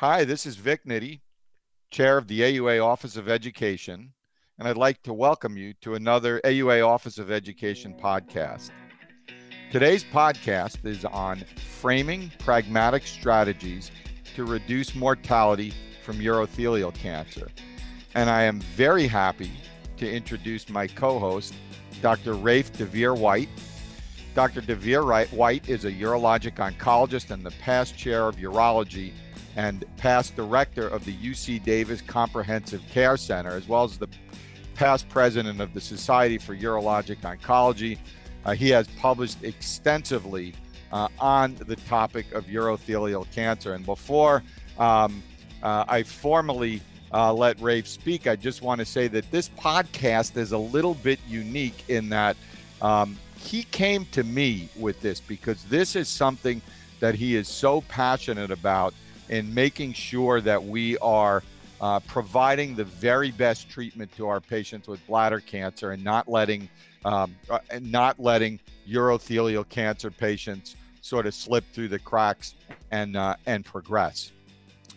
Hi, this is Vic Nitti, Chair of the AUA Office of Education, and I'd like to welcome you to another AUA Office of Education podcast. Today's podcast is on framing pragmatic strategies to reduce mortality from urothelial cancer. And I am very happy to introduce my co host, Dr. Rafe DeVere White. Dr. DeVere White is a urologic oncologist and the past chair of urology and past director of the UC Davis Comprehensive Care Center, as well as the past president of the Society for Urologic Oncology. Uh, he has published extensively uh, on the topic of urothelial cancer. And before um, uh, I formally uh, let Rafe speak, I just want to say that this podcast is a little bit unique in that um, he came to me with this because this is something that he is so passionate about in making sure that we are uh, providing the very best treatment to our patients with bladder cancer and not letting um, uh, and not letting urothelial cancer patients sort of slip through the cracks and uh, and progress.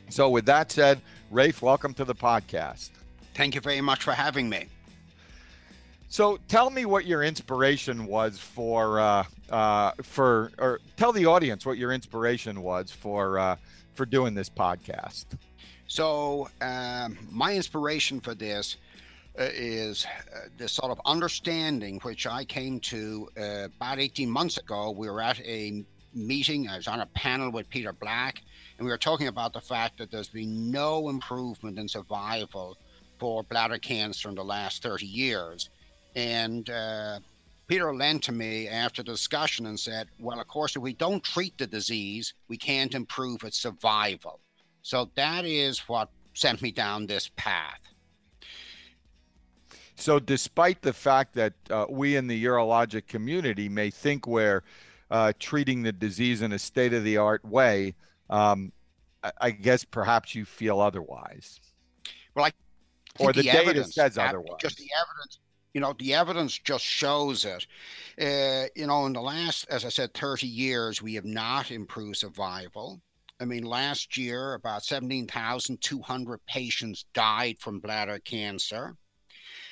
So, with that said, Rafe, welcome to the podcast. Thank you very much for having me. So, tell me what your inspiration was for uh, uh, for, or tell the audience what your inspiration was for uh, for doing this podcast. So, um, my inspiration for this uh, is uh, this sort of understanding which I came to uh, about 18 months ago. We were at a meeting, I was on a panel with Peter Black, and we were talking about the fact that there's been no improvement in survival for bladder cancer in the last 30 years. And uh, Peter lent to me after the discussion and said, Well, of course, if we don't treat the disease, we can't improve its survival. So that is what sent me down this path. So, despite the fact that uh, we in the urologic community may think we're uh, treating the disease in a state of the art way, um, I, I, guess perhaps you feel otherwise. Well, I or the, the data evidence, says otherwise. Just the evidence you know the evidence just shows it. Uh, you know in the last as i said 30 years we have not improved survival. I mean last year about 17200 patients died from bladder cancer.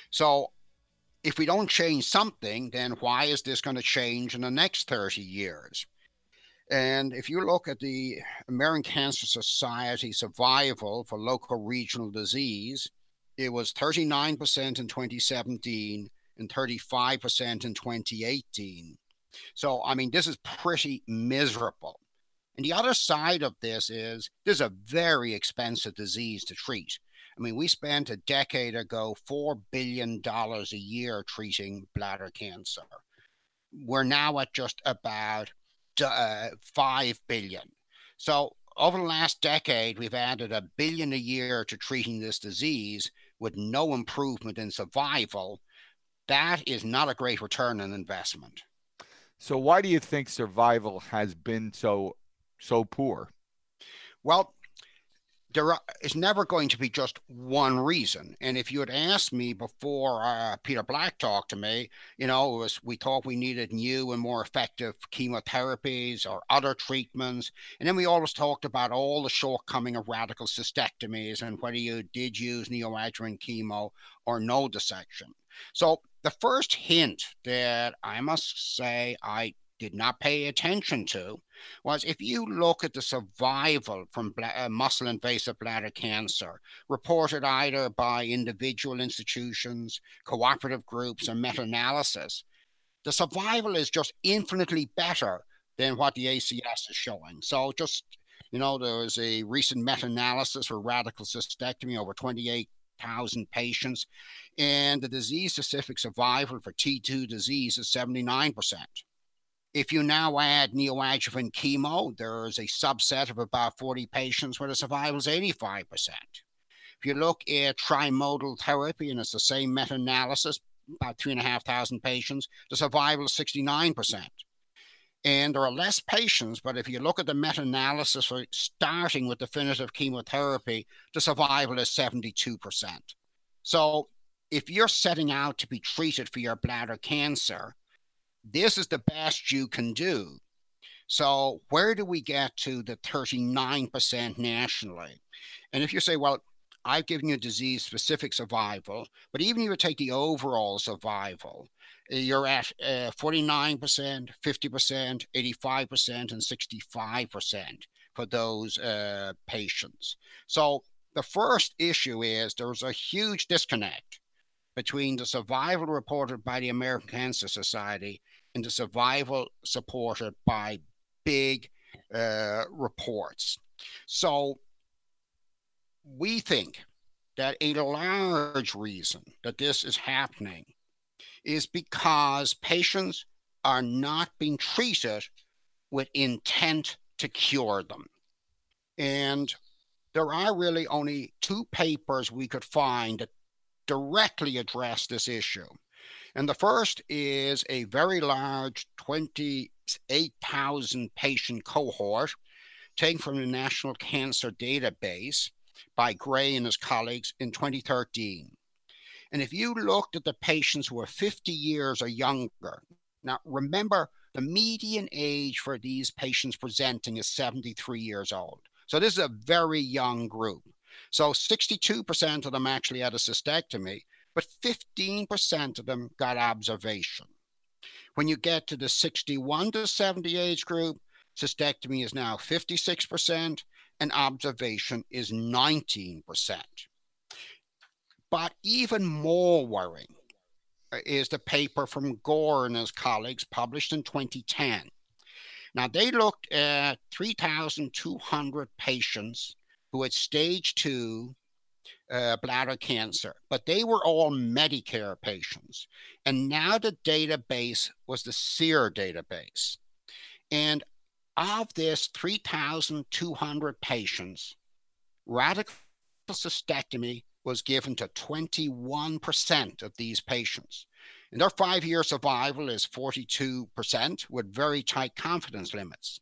So if we don't change something then why is this going to change in the next 30 years? And if you look at the American Cancer Society survival for local regional disease, it was 39% in 2017 and 35% in 2018. So, I mean, this is pretty miserable. And the other side of this is this is a very expensive disease to treat. I mean, we spent a decade ago $4 billion a year treating bladder cancer. We're now at just about uh, 5 billion. So, over the last decade, we've added a billion a year to treating this disease with no improvement in survival, that is not a great return on investment. So why do you think survival has been so so poor? Well, there is never going to be just one reason. And if you had asked me before uh, Peter Black talked to me, you know, it was we thought we needed new and more effective chemotherapies or other treatments, and then we always talked about all the shortcoming of radical cystectomies and whether you did use neoadjuvant chemo or node dissection. So the first hint that I must say I did not pay attention to was if you look at the survival from uh, muscle invasive bladder cancer reported either by individual institutions, cooperative groups, or meta analysis, the survival is just infinitely better than what the ACS is showing. So, just you know, there was a recent meta analysis for radical cystectomy over 28,000 patients, and the disease specific survival for T2 disease is 79%. If you now add neoadjuvant chemo, there's a subset of about 40 patients where the survival is 85%. If you look at trimodal therapy, and it's the same meta analysis, about 3,500 patients, the survival is 69%. And there are less patients, but if you look at the meta analysis for starting with definitive chemotherapy, the survival is 72%. So if you're setting out to be treated for your bladder cancer, this is the best you can do. So, where do we get to the 39% nationally? And if you say, well, I've given you disease specific survival, but even if you take the overall survival, you're at uh, 49%, 50%, 85%, and 65% for those uh, patients. So the first issue is there's a huge disconnect between the survival reported by the American Cancer Society the survival supported by big uh, reports. So we think that a large reason that this is happening is because patients are not being treated with intent to cure them. And there are really only two papers we could find that directly address this issue. And the first is a very large 28,000 patient cohort taken from the National Cancer Database by Gray and his colleagues in 2013. And if you looked at the patients who were 50 years or younger, now remember the median age for these patients presenting is 73 years old. So this is a very young group. So 62% of them actually had a cystectomy, but 15% of them got observation. When you get to the 61 to 70 age group, cystectomy is now 56% and observation is 19%. But even more worrying uh, is the paper from Gore and his colleagues published in 2010. Now, they looked at 3,200 patients who had stage two uh, bladder cancer, but they were all Medicare patients. And now the database was the SEER database. And of this 3,200 patients, radical cystectomy was given to 21% of these patients. And their five year survival is 42% with very tight confidence limits.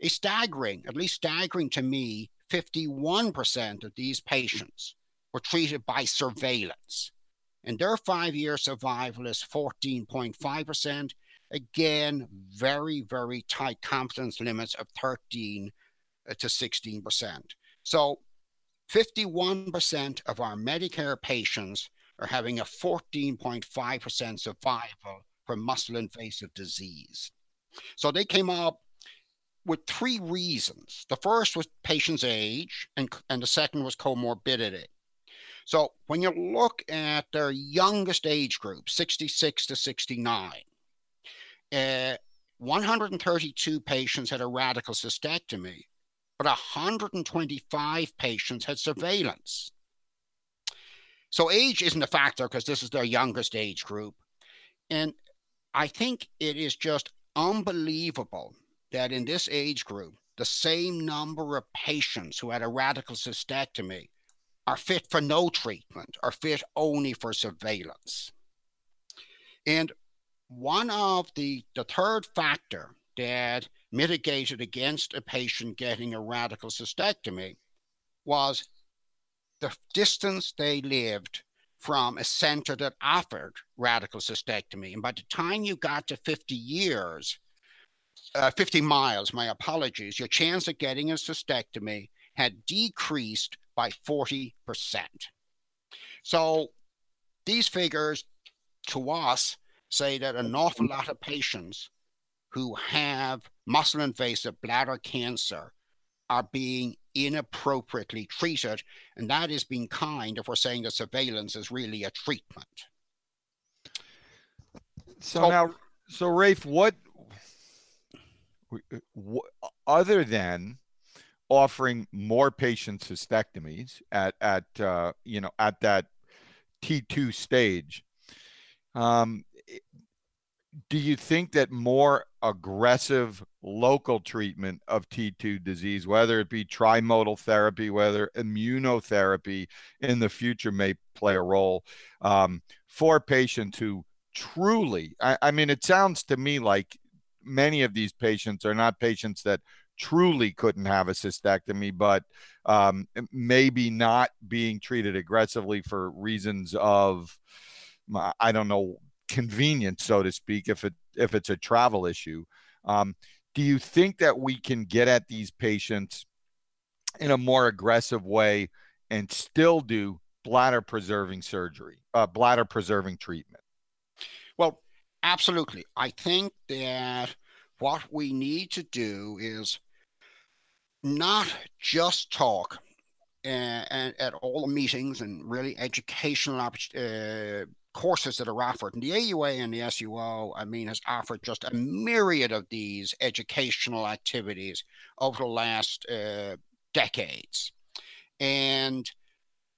A staggering, at least staggering to me, 51% of these patients were treated by surveillance. And their five year survival is 14.5%. Again, very, very tight confidence limits of 13 uh, to 16%. So 51% of our Medicare patients are having a 14.5% survival from muscle invasive disease. So they came up with three reasons. The first was patient's age, and, and the second was comorbidity. So when you look at their youngest age group, 66 to 69, uh, 132 patients had a radical cystectomy, but 125 patients had surveillance. So age isn't a factor because this is their youngest age group. And I think it is just unbelievable that in this age group, the same number of patients who had a radical cystectomy are fit for no treatment, are fit only for surveillance. And one of the, the third factor that mitigated against a patient getting a radical cystectomy was the distance they lived from a center that offered radical cystectomy. And by the time you got to 50 years, uh, 50 miles, my apologies, your chance of getting a cystectomy had decreased by 40%. So these figures to us say that an awful lot of patients who have muscle invasive bladder cancer are being inappropriately treated. And that is being kind if we're saying that surveillance is really a treatment. So, so now, so Rafe, what, what other than offering more patients cystectomies at at uh, you know at that T2 stage, um, do you think that more aggressive local treatment of T2 disease, whether it be trimodal therapy, whether immunotherapy in the future may play a role um, for patients who truly, I, I mean, it sounds to me like many of these patients are not patients that truly couldn't have a cystectomy, but um, maybe not being treated aggressively for reasons of, I don't know, convenient, so to speak, if it if it's a travel issue. Um, do you think that we can get at these patients in a more aggressive way and still do bladder preserving surgery, uh, bladder preserving treatment? Well, absolutely. I think that what we need to do is not just talk and, and at all the meetings and really educational uh, courses that are offered. And the AUA and the SUO, I mean, has offered just a myriad of these educational activities over the last uh, decades. And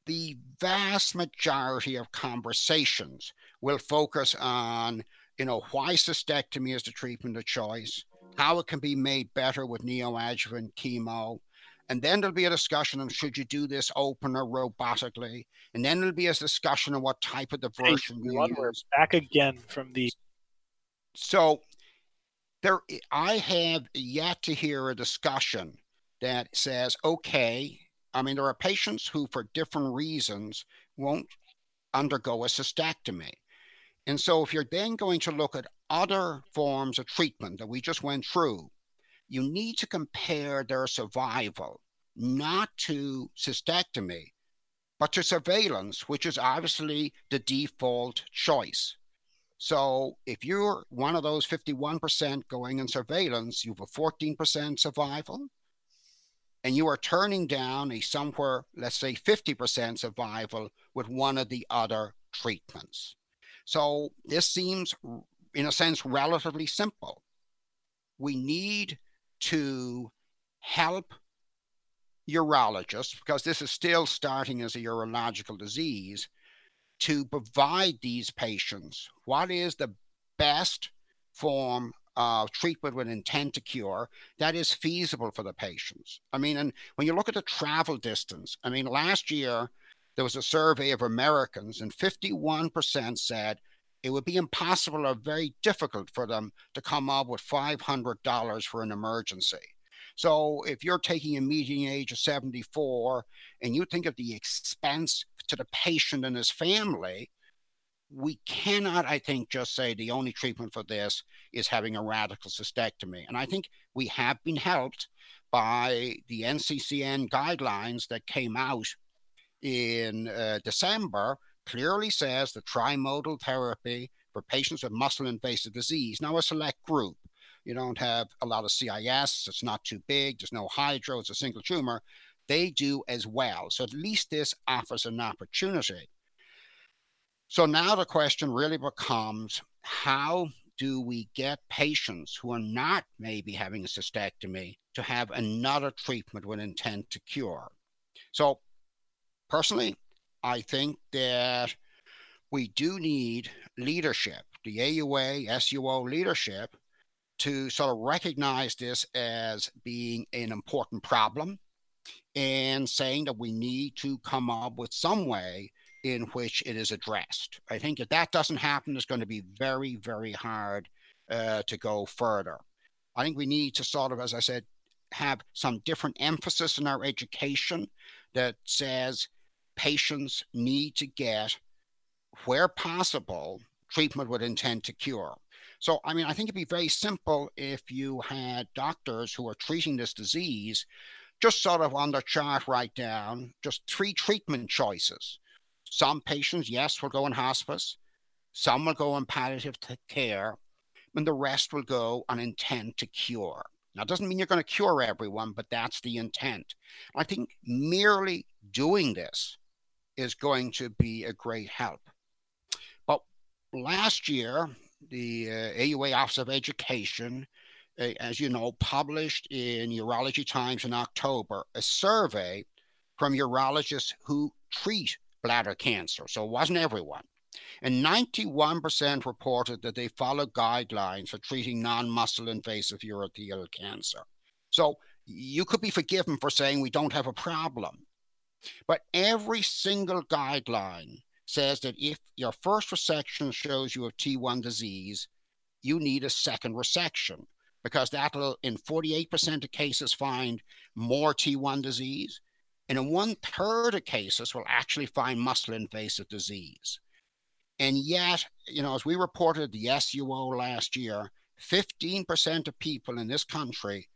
the vast majority of conversations will focus on, you know, why cystectomy is the treatment of choice, how it can be made better with neoadjuvant chemo, and then there'll be a discussion on should you do this open or robotically, and then there'll be a discussion on what type of diversion you use. Back again from the. So, there, I have yet to hear a discussion that says, okay, I mean, there are patients who, for different reasons, won't undergo a cystectomy. And so, if you're then going to look at other forms of treatment that we just went through, you need to compare their survival not to cystectomy, but to surveillance, which is obviously the default choice. So if you're one of those 51% going in surveillance, you have a 14% survival and you are turning down a somewhere, let's say 50% survival with one of the other treatments. So this seems, in a sense, relatively simple. We need to help urologists, because this is still starting as a urological disease, to provide these patients what is the best form of treatment with intent to cure that is feasible for the patients. I mean, and when you look at the travel distance, I mean, last year there was a survey of Americans, and 51% said it would be impossible or very difficult for them to come up with $500 for an emergency. So if you're taking a median age of 74 and you think of the expense to the patient and his family, we cannot, I think, just say the only treatment for this is having a radical cystectomy. And I think we have been helped by the NCCN guidelines that came out in uh, December, clearly says the trimodal therapy for patients with muscle invasive disease, now a select group. You don't have a lot of CIS, it's not too big, there's no hydro, it's a single tumor. They do as well. So at least this offers an opportunity. So now the question really becomes how do we get patients who are not maybe having a cystectomy to have another treatment with intent to cure? So, personally, I think that we do need leadership, the AUA, SUO leadership, to sort of recognize this as being an important problem and saying that we need to come up with some way in which it is addressed. I think if that doesn't happen, it's going to be very, very hard uh, to go further. I think we need to sort of, as I said, have some different emphasis in our education that says patients need to get, where possible, treatment with intent to cure. So, I mean, I think it'd be very simple if you had doctors who are treating this disease just sort of on the chart write down just three treatment choices some patients, yes, will go in hospice. Some will go in palliative care, and the rest will go on intent to cure. Now, it doesn't mean you're going to cure everyone, but that's the intent. I think merely doing this is going to be a great help. But last year, the uh, AUA Office of Education, uh, as you know, published in Urology Times in October a survey from urologists who treat bladder cancer. So it wasn't everyone. And 91% reported that they followed guidelines for treating non muscle invasive urothelial cancer. So you could be forgiven for saying we don't have a problem. But every single guideline says that if your first resection shows you have T1 disease, you need a second resection because that'll, in 48% of cases, find more T1 disease and in one third of cases, will actually find muscle invasive disease. And yet, you know, as we reported the SUO last year, 15% of people in this country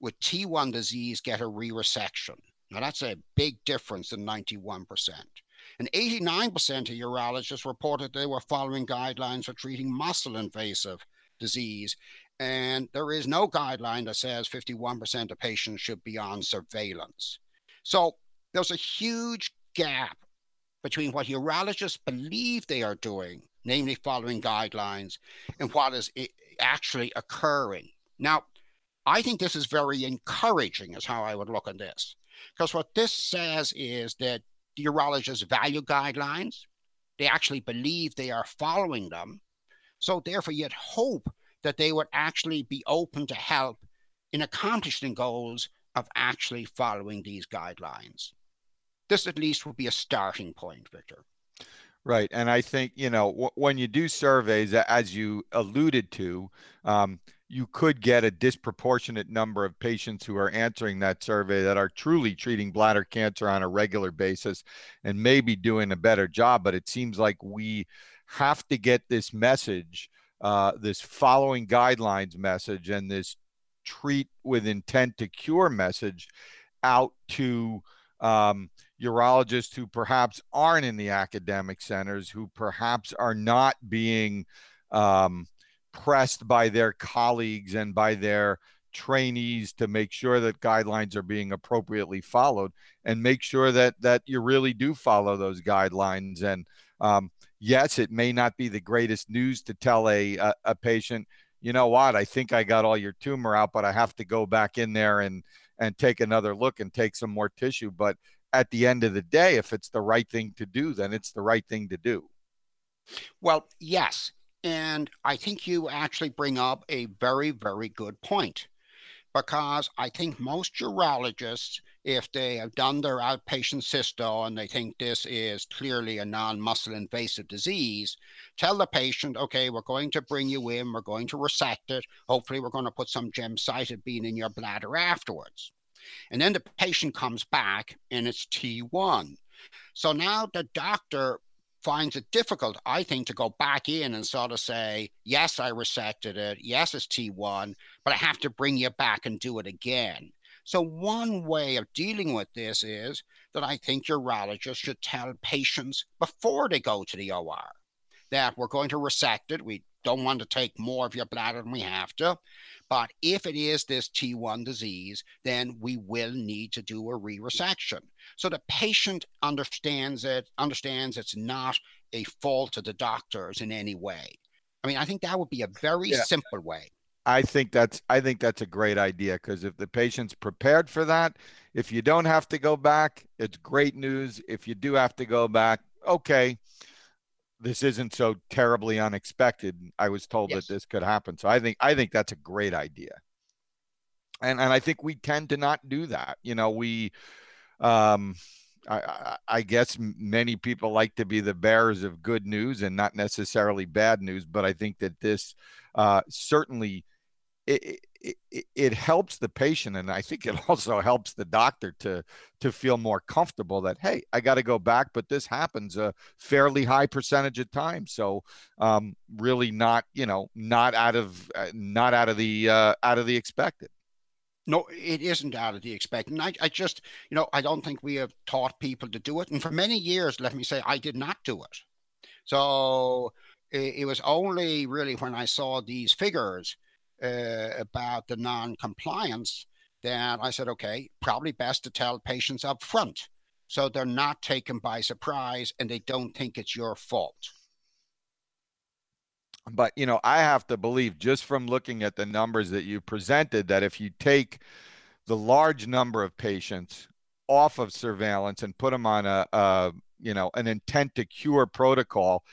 with T1 disease get a re resection. Now, that's a big difference in 91%. And 89% of urologists reported they were following guidelines for treating muscle invasive disease. And there is no guideline that says 51% of patients should be on surveillance. So there's a huge gap between what urologists believe they are doing, namely following guidelines, and what is actually occurring. Now, I think this is very encouraging, is how I would look at this. Because what this says is that the urologists value guidelines, they actually believe they are following them. So, therefore, you'd hope that they would actually be open to help in accomplishing goals of actually following these guidelines. This, at least, would be a starting point, Victor. Right. And I think, you know, w- when you do surveys, as you alluded to, um, you could get a disproportionate number of patients who are answering that survey that are truly treating bladder cancer on a regular basis and maybe doing a better job. But it seems like we have to get this message, uh, this following guidelines message, and this treat with intent to cure message out to um, urologists who perhaps aren't in the academic centers, who perhaps are not being um, pressed by their colleagues and by their trainees to make sure that guidelines are being appropriately followed and make sure that that you really do follow those guidelines. And um, yes it may not be the greatest news to tell a, a, a patient you know what? I think i got all your tumor out but i have to go back in there and and take another look and take some more tissue. But at the end of the day if it's the right thing to do then it's the right thing to do. Well yes and I think you actually bring up a very, very good point because I think most urologists, if they have done their outpatient cysto and they think this is clearly a non muscle invasive disease, tell the patient, okay, we're going to bring you in, we're going to resect it. Hopefully, we're going to put some gemcitabine in your bladder afterwards. And then the patient comes back and it's T1. So now the doctor finds it difficult, I think, to go back in and sort of say, yes, I resected it. Yes, it's T1, but I have to bring you back and do it again. So, one way of dealing with this is that I think urologists should tell patients before they go to the OR that we're going to resect it. We don't want to take more of your bladder than we have to. But if it is this T1 disease, then we will need to do a re-resection. So the patient understands it, understands it's not a fault of the doctors in any way. I mean, I think that would be a very yeah. simple way. I think that's I think that's a great idea because if the patient's prepared for that, if you don't have to go back, it's great news. If you do have to go back, okay, this isn't so terribly unexpected. I was told yes. that this could happen. So I think I think that's a great idea. And and I think we tend to not do that. You know, we um I, I guess many people like to be the bearers of good news and not necessarily bad news, but I think that this uh, certainly it, it, it, helps the patient and i think it also helps the doctor to to feel more comfortable that hey i got to go back but this happens a fairly high percentage of time so um, really not you know not out of uh, not out of the uh, out of the expected no, it isn't out of the expected. I, I just, you know, I don't think we have taught people to do it. And for many years, let me say, I did not do it. So it, it was only really when I saw these figures uh, about the non-compliance, then I said, okay, probably best to tell patients up front so they're not taken by surprise and they don't think it's your fault. But you know, I have to believe just from looking at the numbers that you presented that if you take the large number of patients off of surveillance and put them on a, a you know an intent to cure protocol,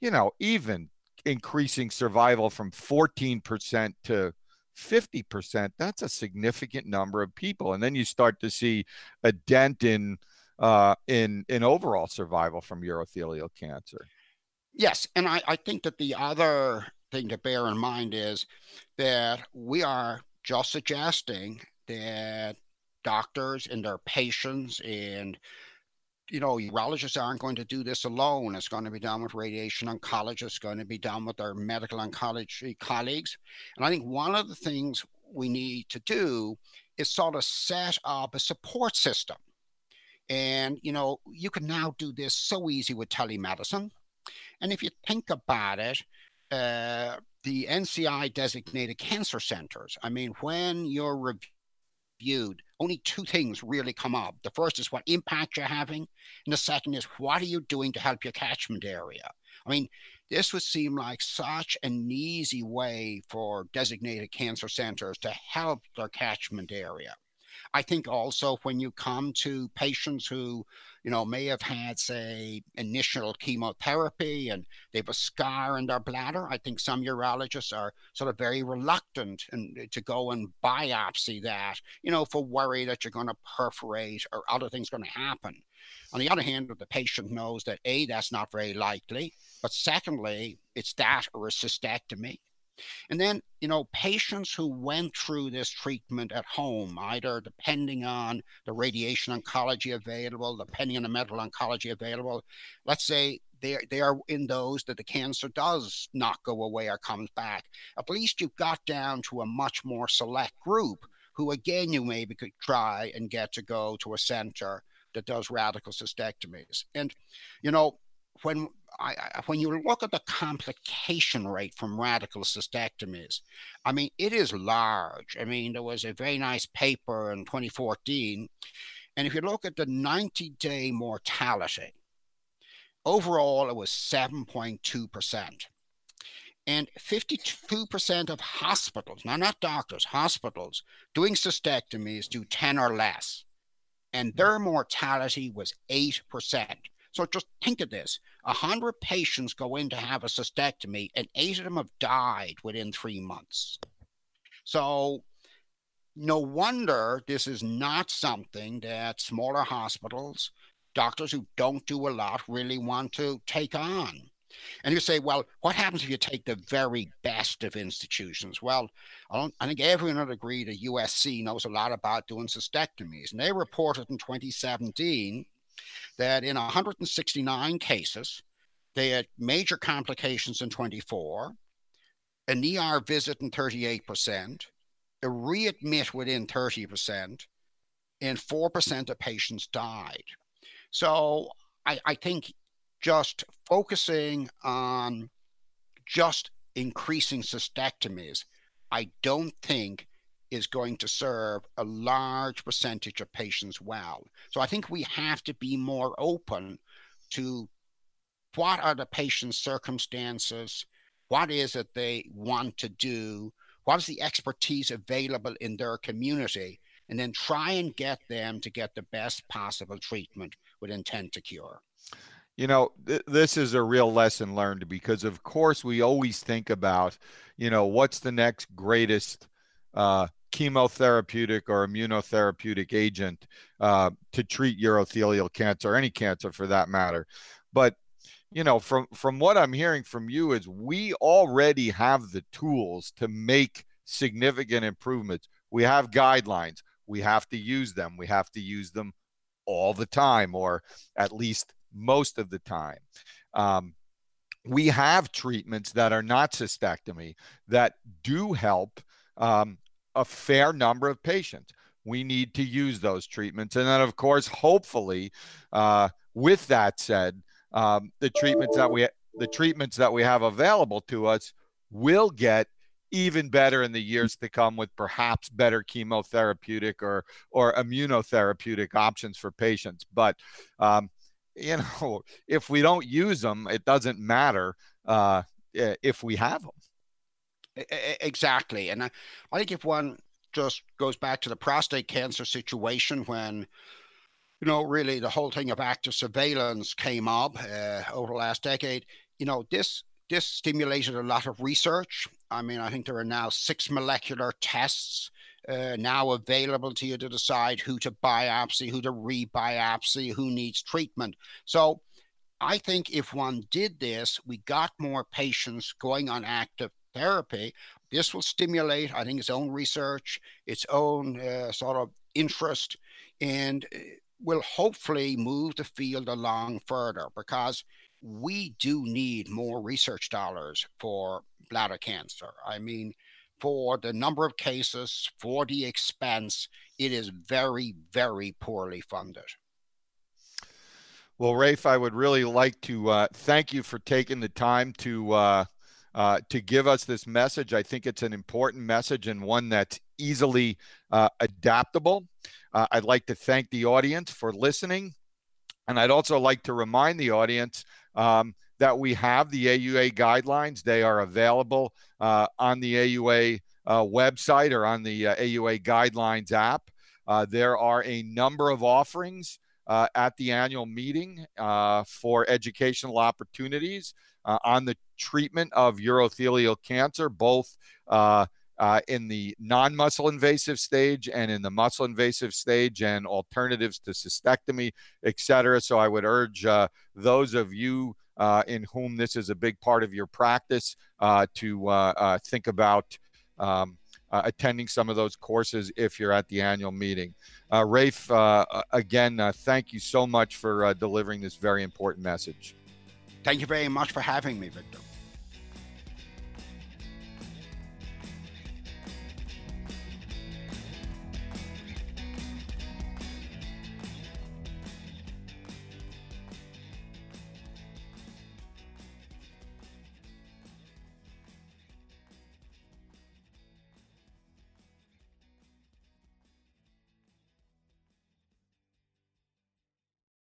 you know, even increasing survival from 14% to 50%, that's a significant number of people. And then you start to see a dent in uh, in in overall survival from urothelial cancer. Yes, and I, I think that the other thing to bear in mind is that we are just suggesting that doctors and their patients and you know, urologists aren't going to do this alone. It's going to be done with radiation oncologists, going to be done with our medical oncology colleagues. And I think one of the things we need to do is sort of set up a support system. And, you know, you can now do this so easy with telemedicine. And if you think about it, uh, the NCI designated cancer centers, I mean, when you're reviewed, only two things really come up. The first is what impact you're having, and the second is what are you doing to help your catchment area? I mean, this would seem like such an easy way for designated cancer centers to help their catchment area. I think also when you come to patients who, you know, may have had, say, initial chemotherapy and they have a scar in their bladder, I think some urologists are sort of very reluctant and uh, to go and biopsy that, you know, for worry that you're going to perforate or other things going to happen. On the other hand, if the patient knows that A, that's not very likely, but secondly, it's that or a cystectomy. And then, you know, patients who went through this treatment at home, either depending on the radiation oncology available, depending on the medical oncology available, let's say they, they are in those that the cancer does not go away or comes back. At least you've got down to a much more select group who, again, you maybe could try and get to go to a center that does radical cystectomies. And, you know, when I, I, when you look at the complication rate from radical cystectomies, I mean, it is large. I mean, there was a very nice paper in 2014. And if you look at the 90 day mortality, overall it was 7.2%. And 52% of hospitals, now not doctors, hospitals doing cystectomies do 10 or less. And their mortality was 8%. So just think of this 100 patients go in to have a cystectomy, and eight of them have died within three months. So, no wonder this is not something that smaller hospitals, doctors who don't do a lot, really want to take on. And you say, well, what happens if you take the very best of institutions? Well, I, I, think everyone would agree that USC knows a lot about doing cystectomies. And they reported in 2017 that in 169 cases, they had major complications in 24, an ER visit in 38%, a readmit within 30%, and 4% of patients died. So I, I think just focusing on just increasing cystectomies, I don't think is going to serve a large percentage of patients well. So I think we have to be more open to what are the patient's circumstances, what is it they want to do, what is the expertise available in their community, and then try and get them to get the best possible treatment with intent to cure. You know, th- this is a real lesson learned because, of course, we always think about, you know, what's the next greatest uh, chemotherapeutic or immunotherapeutic agent uh, to treat urothelial cancer, any cancer for that matter. But you know, from from what I'm hearing from you is we already have the tools to make significant improvements. We have guidelines. We have to use them. We have to use them all the time, or at least most of the time. Um, we have treatments that are not cystectomy that do help um, a fair number of patients. We need to use those treatments. And then, of course, hopefully, uh, with that said, um, the treatments that we the treatments that we have available to us will get even better in the years to come with perhaps better chemotherapeutic or or immunotherapeutic options for patients but um, you know if we don't use them it doesn't matter uh, if we have them Exactly. And I, I think if one just goes back to the prostate cancer situation when, you know, really the whole thing of active surveillance came up uh, over the last decade, you know, this this stimulated a lot of research. I mean, I think there are now six molecular tests uh, now available to you to decide who to biopsy, who to rebiopsy, who needs treatment. So I think if one did this, we got more patients going on active therapy, this will stimulate, I think, its own research, its own uh, sort of interest. And uh, will hopefully move the field along further because we do need more research dollars for bladder cancer. I mean, for the number of cases, for the expense, it is very, very poorly funded. Well, Rafe, I would really like to uh, thank you for taking the time to uh, uh, to give us this message. I think it's an important message and one that's easily uh, adaptable. Uh, I'd like to thank the audience for listening. And I'd also like to remind the audience um, that we have the AUA guidelines. They are available uh, on the AUA uh, website or on the uh, AUA guidelines app. Uh, there are a number of offerings uh, at the annual meeting for educational opportunities on the treatment of urothelial cancer, both uh, in the non muscle invasive stage and in the muscle invasive stage and alternatives to cystectomy, et cetera. So I would urge uh, those of you uh, in whom this is a big part of your practice uh, to uh, uh, think about. Um, attending some of those courses if you're at the annual meeting. Rafe, again, thank you so much for delivering this very important message. Thank you very much for having me, Victor.